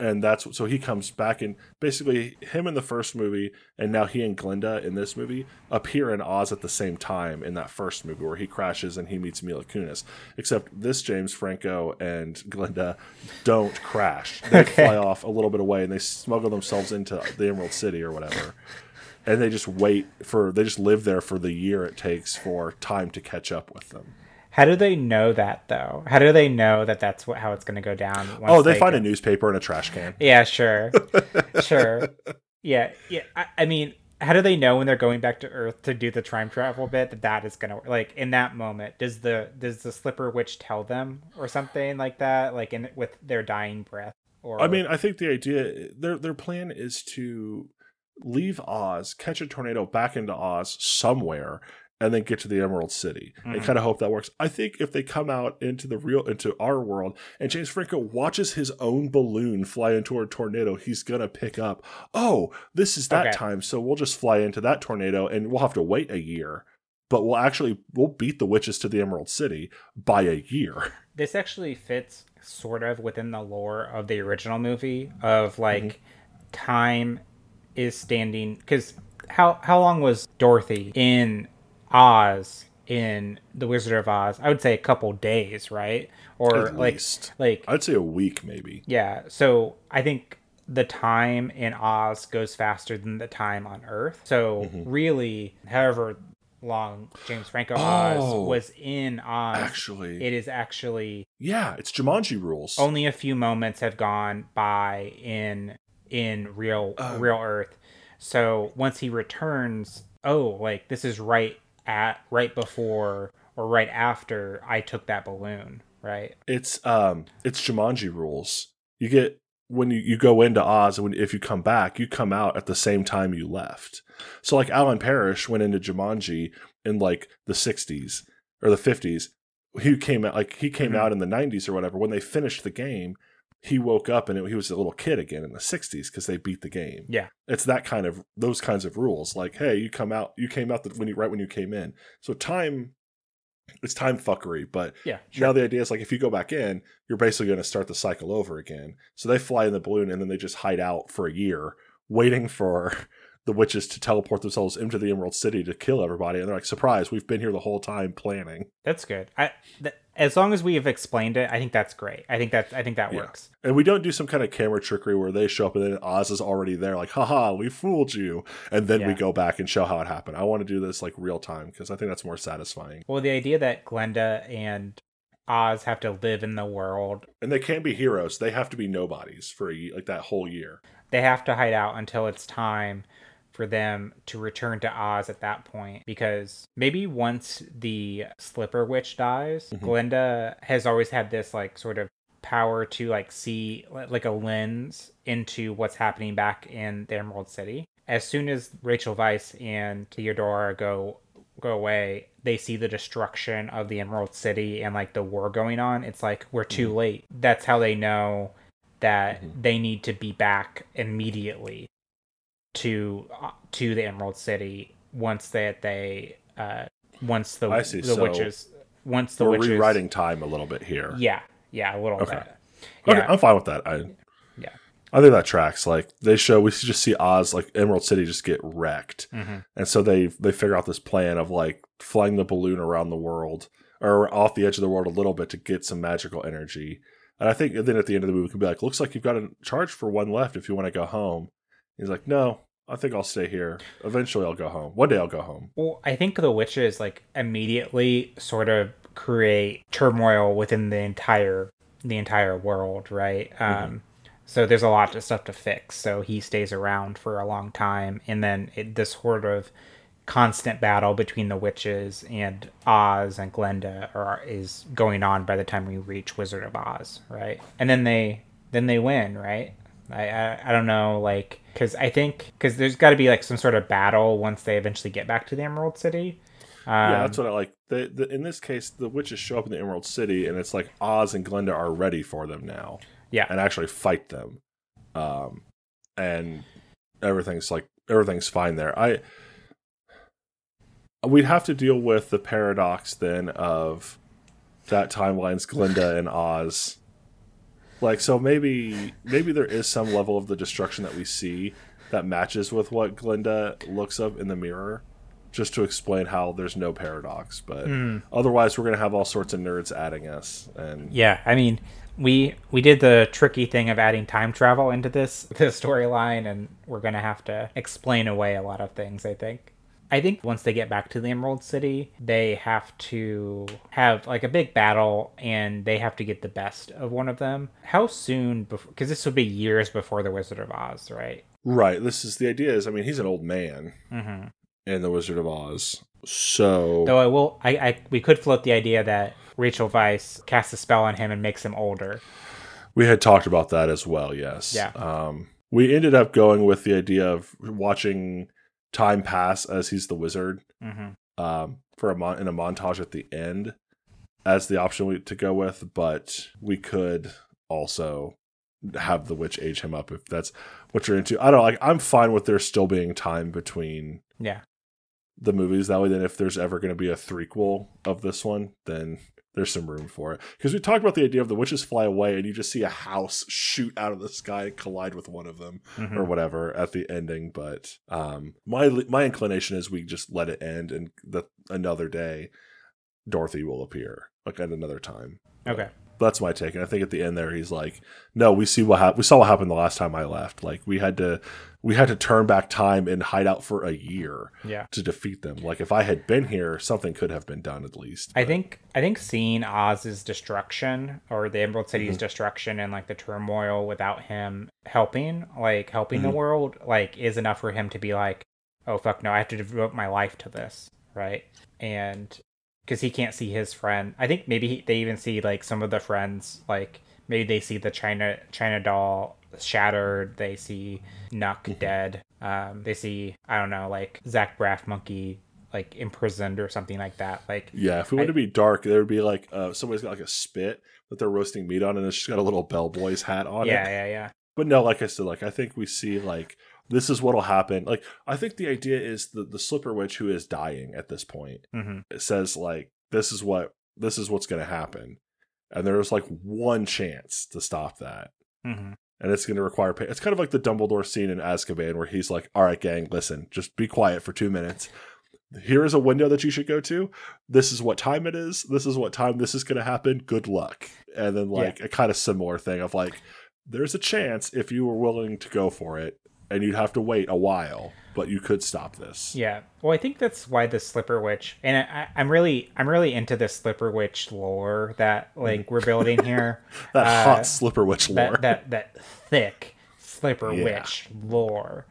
And that's so he comes back and basically him in the first movie and now he and Glinda in this movie appear in Oz at the same time in that first movie where he crashes and he meets Mila Kunis. Except this James Franco and Glinda don't crash. They Okay. fly off a little bit away and they smuggle themselves into the Emerald City or whatever. And they just wait for they just live there for the year it takes for time to catch up with them. How do they know that though? How do they know that that's what, how it's going to go down? once Oh, they, find go- a newspaper in a trash can. Yeah, sure, sure. Yeah, yeah. I, I mean, how do they know when they're going back to Earth to do the time travel bit that that is gonna like in that moment? Does the does the Slipper Witch tell them or something like that? Like in with their dying breath? Or I mean, I think the idea their their plan is to leave Oz, catch a tornado back into Oz somewhere, and then get to the Emerald City. And Mhm. kind of hope that works. I think if they come out into the real into our world and James Franco watches his own balloon fly into a tornado, he's gonna pick up, oh, this is that Okay. time, so we'll just fly into that tornado and we'll have to wait a year. But we'll actually we'll beat the witches to the Emerald City by a year. this actually fits sort of within the lore of the original movie of like time is standing because how how long was Dorothy in Oz in the Wizard of Oz? I would say a couple days, right? Or At like least. like I'd say a week maybe. yeah. So I think the time in Oz goes faster than the time on Earth. So Mm-hmm. really, however long James Franco Oh. Oz was in Oz, Actually, it is actually yeah, it's Jumanji rules. only a few moments have gone by in in real Um, real Earth. So once he returns, oh, like this is right at right before or right after I took that balloon, right? It's um, it's Jumanji rules. You get when you, you go into Oz, and when if you come back, you come out at the same time you left. So like Alan Parrish went into Jumanji in like the '60s or the '50s. He came out like he came Mhm. out in the '90s or whatever. When they finished the game, he woke up and it, he was a little kid again in the '60s because they beat the game. Yeah. it's that kind of those kinds of rules. Like, hey, you come out, you came out the, when you right when you came in. So time, it's time fuckery. But Yeah. now the idea is like if you go back in, you're basically going to start the cycle over again. So they fly in the balloon and then they just hide out for a year, waiting for the witches to teleport themselves into the Emerald City to kill everybody. And they're like, surprise, we've been here the whole time planning. That's good. I as long as we have explained it, I think that's great. I think that I think that Yeah. works. And we don't do some kind of camera trickery where they show up and then Oz is already there, like, haha, we fooled you. And then we go back and show how it happened. I want to do this like real time because I think that's more satisfying. Well, the idea that Glinda and Oz have to live in the world, And they can't be heroes. They have to be nobodies for a, like that whole year. they have to hide out until it's time for them to return to Oz at that point because maybe once the Slipper Witch dies, Mhm. Glinda has always had this like sort of power to like see like a lens into what's happening back in the Emerald City. As soon as Rachel Weisz and Theodora go go away, they see the destruction of the Emerald City and like the war going on. It's like we're too late. That's how they know that Mhm. they need to be back immediately to uh, to the Emerald City once that they uh once the the So witches once the We're witches rewriting time a little bit here. yeah yeah a little Okay. bit Okay, I'm fine with that. I, Yeah. I think that tracks. Like they show, we just see Oz, like Emerald City, just get wrecked, Mhm. and so they they figure out this plan of like flying the balloon around the world or off the edge of the world a little bit to get some magical energy. And I think then at the end of the movie, we can be like, "Looks like you've got a charge for one left if you want to go home." He's like, "No, I think I'll stay here. Eventually, I'll go home. One day, I'll go home." Well, I think the witches like immediately sort of create turmoil within the entire the entire world, right? Um so there's a lot of stuff to fix. So he stays around for a long time and then it, this sort of constant battle between the witches and Oz and Glinda are, is going on by the time we reach Wizard of Oz, right? And then they then they win, right? I I, I don't know, like because I think because there's got to be like some sort of battle once they eventually get back to the Emerald City. Um, yeah, that's what I like. They, the, in this case, the witches show up in the Emerald City, and it's like Oz and Glinda are ready for them now. Yeah. and actually fight them, um, and everything's like everything's fine there. I we'd have to deal with the paradox then of that timeline's Glinda and Oz. Like so maybe maybe there is some level of the destruction that we see that matches with what Glinda looks up in the mirror just to explain how there's no paradox, but hmm. otherwise we're going to have all sorts of nerds adding us and Yeah, I mean, we we did the tricky thing of adding time travel into this this storyline, and we're gonna have to explain away a lot of things. I think. I think once they get back to the Emerald City, they have to have like a big battle, and they have to get the best of one of them. How soon? before? Because this would be years before the Wizard of Oz, right? Right. This is the idea. Is I mean, he's an old man Mm-hmm. in the Wizard of Oz, so Though I will, I, I we could float the idea that Rachel Weisz casts a spell on him and makes him older. we had talked about that as well. Yes. Yeah. Um, we ended up going with the idea of watching time pass as he's the wizard Mm-hmm. um, for a mon- in a montage at the end as the option we, to go with, but we could also have the witch age him up if that's what you're into. I don't know, like. I'm fine with there still being time between Yeah. the movies that way then if there's ever going to be a threequel of this one then there's some room for it because we talked about the idea of the witches fly away and you just see a house shoot out of the sky and collide with one of them Mhm. or whatever at the ending but um my my inclination is we just let it end and the another day dorothy will appear like at another time Okay. That's my take and i think at the end there he's like no we see what hap- we saw what happened the last time i left like we had to we had to turn back time and hide out for a year Yeah. to defeat them. Like if I had been here, something could have been done at least. I think I think seeing Oz's destruction or the Emerald City's Mm-hmm. destruction and like the turmoil without him helping, like helping the Mhm. world, like is enough for him to be like, oh fuck no, I have to devote my life to this, right? And because he can't see his friend, I think maybe he, they even see like some of the friends, like maybe they see the China China doll shattered, they see Knuck Mm-hmm. dead, um, they see I don't know like Zach Braff Monkey like imprisoned or something like that, like. yeah, if we I- want to be dark, there would be like uh, somebody's got like a spit that they're roasting meat on, and it's just got a little bellboy's hat on yeah, it. yeah, yeah. But no, like I said, like I think we see like this is what'll happen. Like I think the idea is the the slipper witch who is dying at this point hmm it says like this is what this is what's going to happen, and there's like one chance to stop that. hmm and it's going to require pay. It's kind of like the Dumbledore scene in Azkaban where he's like, "All right, gang, listen, just be quiet for two minutes. Here is a window that you should go to. This is what time it is. This is what time this is going to happen. Good luck." And then like a kind of similar thing of like, there's a chance if you were willing to go for it, and you'd have to wait a while, but you could stop this. Yeah. Well, I think that's why the Slipper Witch, and I, I'm really, I'm really into the Slipper Witch lore that like we're building here. That Uh, hot slipper witch lore. that that that thick Slipper Yeah. Witch lore,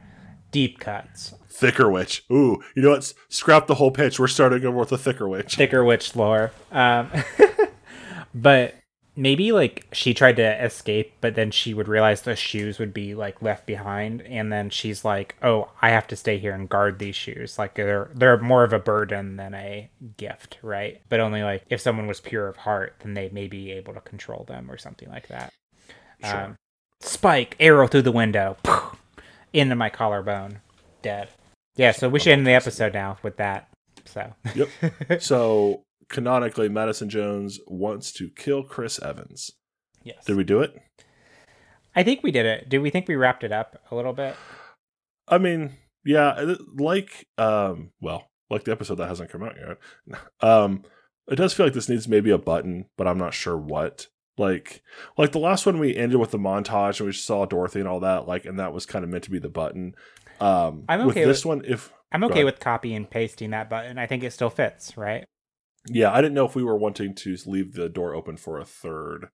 deep cuts, thicker witch. Ooh, you know what? Scrap the whole pitch. We're starting over with a thicker witch. thicker witch lore. Um, but maybe like she tried to escape, but then she would realize the shoes would be like left behind, and then she's like, "Oh, I have to stay here and guard these shoes. Like they're they're more of a burden than a gift, right? But only like if someone was pure of heart, then they may be able to control them or something like that." Sure. Um, spike arrow through the window, into my collarbone, dead. Yeah, so we should end the episode now with that. So Yep. so canonically, Madison Jones wants to kill Chris Evans. yes, Did we do it? I think we did it. Do we think we wrapped it up a little bit? I mean, yeah, like um, well, like the episode that hasn't come out yet. Um, it does feel like this needs maybe a button, but I'm not sure what. Like, like the last one we ended with the montage and we saw Dorothy and all that, like, and that was kind of meant to be the button. Um, I'm okay with this one. If I'm okay with copy and pasting that button. I think it still fits, right? Yeah, I didn't know if we were wanting to leave the door open for a third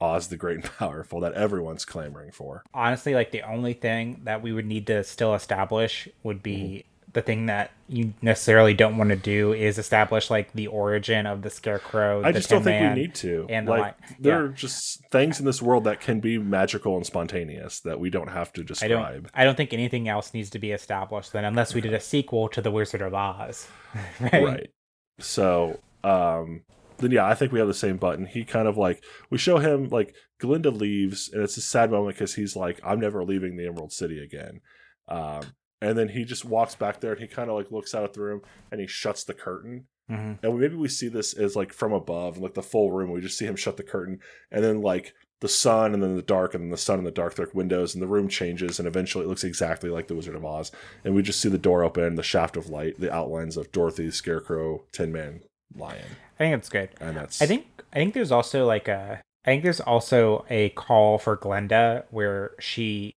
Oz the Great and Powerful that everyone's clamoring for. Honestly, like the only thing that we would need to still establish would mm-hmm. be the thing that you necessarily don't want to do is establish like the origin of the scarecrow. I the just don't Tin think Man, we need to. and the like, there Yeah. are just things in this world that can be magical and spontaneous that we don't have to I describe. don't. I don't think anything else needs to be established then, unless we did a sequel to the Wizard of Oz. right. right so um then yeah i think we have the same button. He kind of like we show him like glinda leaves and it's a sad moment because he's like i'm never leaving the emerald city again. Um and then he just walks back there and he kind of like looks out at the room and he shuts the curtain. Hmm and maybe we see this as like from above and like the full room. We just see him shut the curtain and then like the sun and then the dark and then the sun and the dark dark windows and the room changes and eventually it looks exactly like the wizard of oz. And we just see the door open the shaft of light the outlines of dorothy scarecrow tin man lion I think it's good. and that's I think. I think there's also like a. I think there's also a call for Glinda where she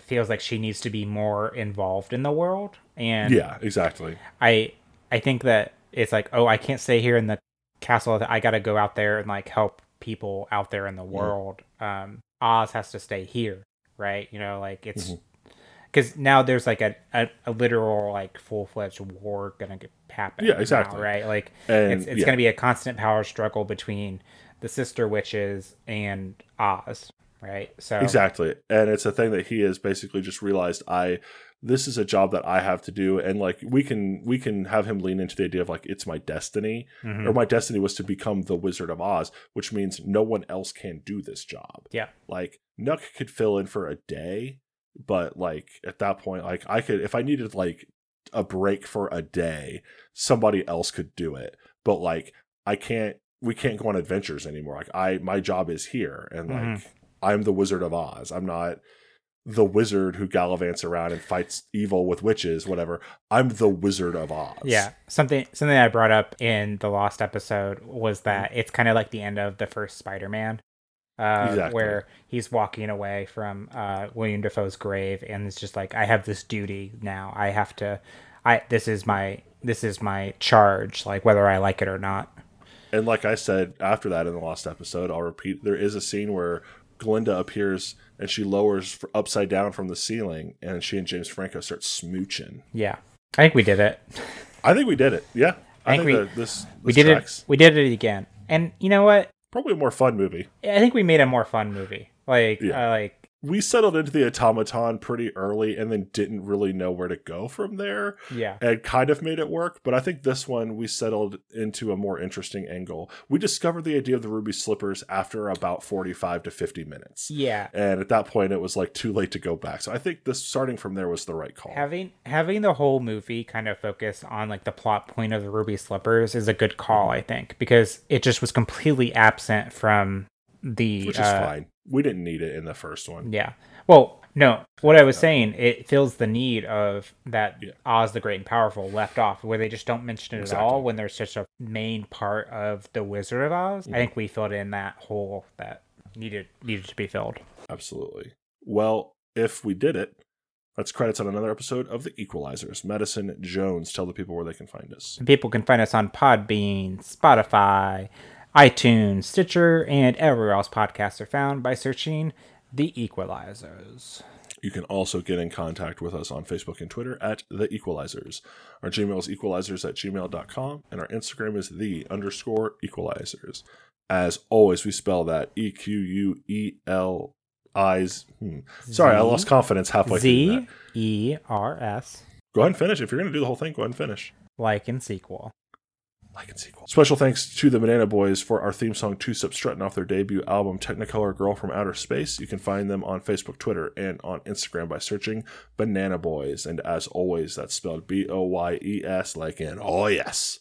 feels like she needs to be more involved in the world, and yeah exactly I I think that it's like, oh, I can't stay here in the castle. I got to go out there and like help people out there in the world. Um, Oz has to stay here, right? You know, like it's Mhm. Because now there's like a, a, a literal like full fledged war gonna happen. Yeah, now, exactly. right? Like and it's it's yeah, gonna be a constant power struggle between the sister witches and Oz, right? So exactly and it's a thing that he has basically just realized i this is a job that i have to do and like we can we can have him lean into the idea of like it's my destiny mhm. or my destiny was to become the Wizard of Oz, which means no one else can do this job. Yeah. Like Knuck could fill in for a day, but like at that point, like I could if I needed like a break for a day, somebody else could do it. But like I can't we can't go on adventures anymore. Like I my job is here and like Mhm. I'm the Wizard of Oz. I'm not the wizard who gallivants around and fights evil with witches, whatever. I'm the Wizard of Oz. Yeah, something something I brought up in the Lost episode was that it's kind of like the end of the first Spider-Man, uh, Exactly. where he's walking away from uh, William Dafoe's grave, and it's just like I have this duty now. I have to. I this is my this is my charge, like whether I like it or not. And like I said after that in the last episode, I'll repeat there is a scene where Glinda appears and she lowers upside down from the ceiling and she and James Franco start smooching. Yeah, I think we did it. I think we did it. Yeah. I, I think, think we- that this, this we did tracks. it. We did it again. And you know what? Probably a more fun movie. I think we made a more fun movie. Like, Yeah. uh, like We settled into the automaton pretty early and then didn't really know where to go from there. yeah, and kind of made it work. But I think this one we settled into a more interesting angle. We discovered the idea of the ruby slippers after about 45 to 50 minutes. yeah. And at that point, it was like too late to go back. So I think this starting from there was the right call. having having the whole movie kind of focus on like the plot point of the ruby slippers is a good call i think because it just was completely absent from the which is uh, fine. We didn't need it in the first one. yeah well no what i was saying it fills the need of that Yeah. oz the great and powerful left off where they just don't mention it at all when there's such a main part of the wizard of oz i mm-hmm. think we filled in that hole that needed needed to be filled Absolutely. Well, if we did it, that's credits on another episode of The Equalizers. Madison Jones, tell the people where they can find us. And people can find us on Podbean, Spotify, iTunes, Stitcher, and everywhere else podcasts are found by searching The Equalizers. You can also get in contact with us on Facebook and Twitter at The Equalizers. Our Gmail is equalizers at gmail.com, and our Instagram is The underscore equalizers. As always, we spell that E Q U E L. Hmm. Sorry, I Z- lost confidence halfway through Z that. E R S, Go ahead and finish. If you're going to do the whole thing, go ahead and finish. like in sequel. Like and sequel. Special thanks to the Banana Boyes for our theme song Two Step Strutting off their debut album Technicolor Girl from Outer Space. You can find them on Facebook, Twitter, and on Instagram by searching Banana Boyes. And as always, that's spelled B O Y E S, like in oh yes.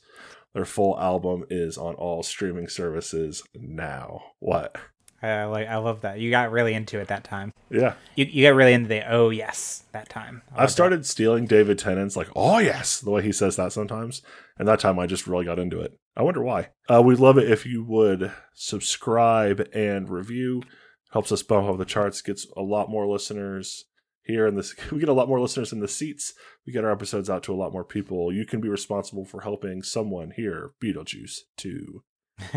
Their full album is on all streaming services now. What? I like. I love that. You got really into it that time. Yeah. You, you got really into the oh yes that time. I I've started stealing David Tennant's like, oh yes, the way he says that sometimes. And that time I just really got into it. I wonder why. Uh, we'd love it if you would subscribe and review. Helps us bump up the charts, gets a lot more listeners here in this we get a lot more listeners in the seats. We get our episodes out to a lot more people. You can be responsible for helping someone here Beetlejuice too.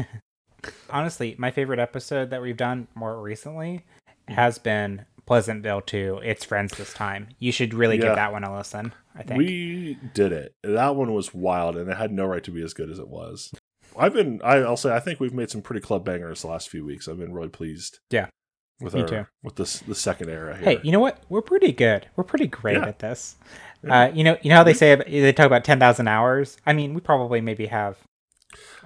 Honestly, my favorite episode that we've done more recently has been Pleasantville 2. It's friends this time. You should really Yeah. give that one a listen. I think. We did it. That one was wild, and it had no right to be as good as it was. I've been. I, I'll say. I think we've made some pretty club bangers the last few weeks. I've been really pleased. Yeah, with me our too. with this the second era here. Hey, you know what? We're pretty good. We're pretty great Yeah. at this. Uh, you know, you know how they say they talk about ten thousand hours. I mean, we probably maybe have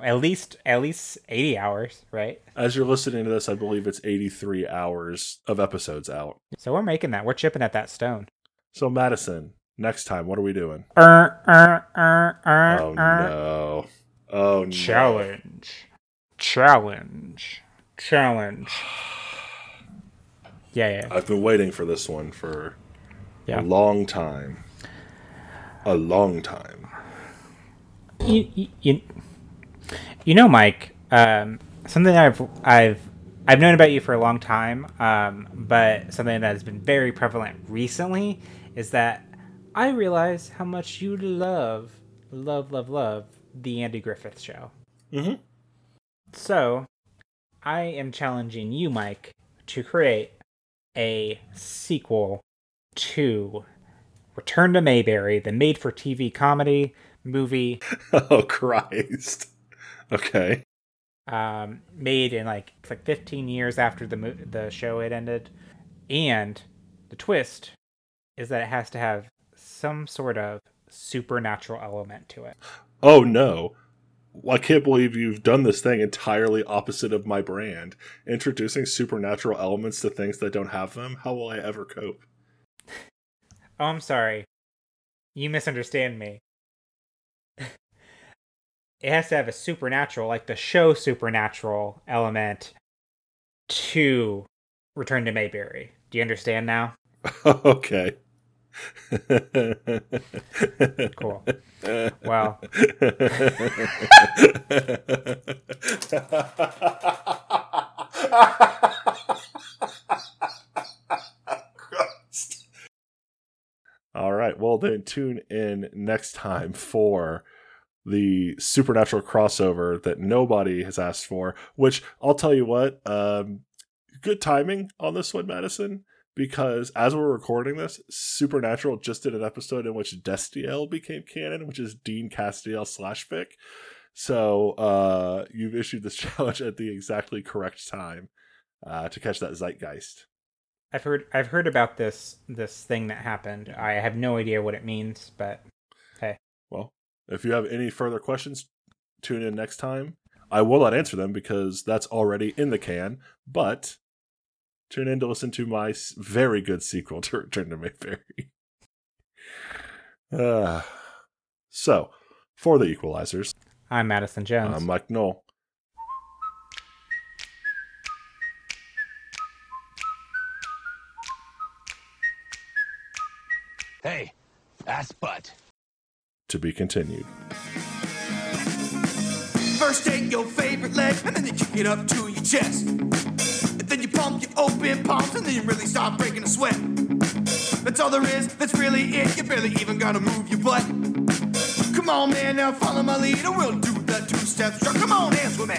at least at least eighty hours, right? As you're listening to this, I believe it's 83 hours of episodes out. So we're making that. We're chipping at that stone. So Madison, next time, what are we doing? Er, er, er, er, Oh er. no! Oh no! Challenge. Challenge. Challenge. Yeah, yeah. I've been waiting for this one for Yeah. a long time. A long time. you, you, you, you know, Mike, um, something I've I've I've known about you for a long time, um, but something that has been very prevalent recently is that I realize how much you love, love, love, love the Andy Griffith Show. Mhm. So, I am challenging you, Mike, to create a sequel to Return to Mayberry, the made-for-TV comedy movie Oh Christ! Okay. um, made in like it's like 15 years after the mo- the show had ended, and the twist is that it has to have some sort of supernatural element to it. Oh no! I can't believe you've done this thing entirely opposite of my brand, introducing supernatural elements to things that don't have them. How will I ever cope? Oh, I'm sorry, you misunderstand me. it has to have a supernatural, like the show supernatural element, to Return to Mayberry. Do you understand now? okay. Cool. Wow. All right. Well, then tune in next time for the supernatural crossover that nobody has asked for. Which I'll tell you what, um, good timing on this one, Madison. Because as we're recording this, Supernatural just did an episode in which Destiel became canon, which is Dean Castiel slash Fic. So uh, you've issued this challenge at the exactly correct time uh, to catch that zeitgeist. I've heard I've heard about this this thing that happened. I have no idea what it means, but hey. Well, if you have any further questions, tune in next time. I will not answer them because that's already in the can, but tune in to listen to my very good sequel to Return to Mayberry. Uh, so, for the Equalizers, I'm Madison Jones. I'm Mike Knoll. Hey, ass butt. To be continued. First take your favorite leg, and then you kick it up to your chest. Then you pump your open palms, and then you really start breaking a sweat. That's all there is, that's really it. You barely even gotta move your butt. Come on, man, now follow my lead, and we'll do the two step. Come on, dance with me.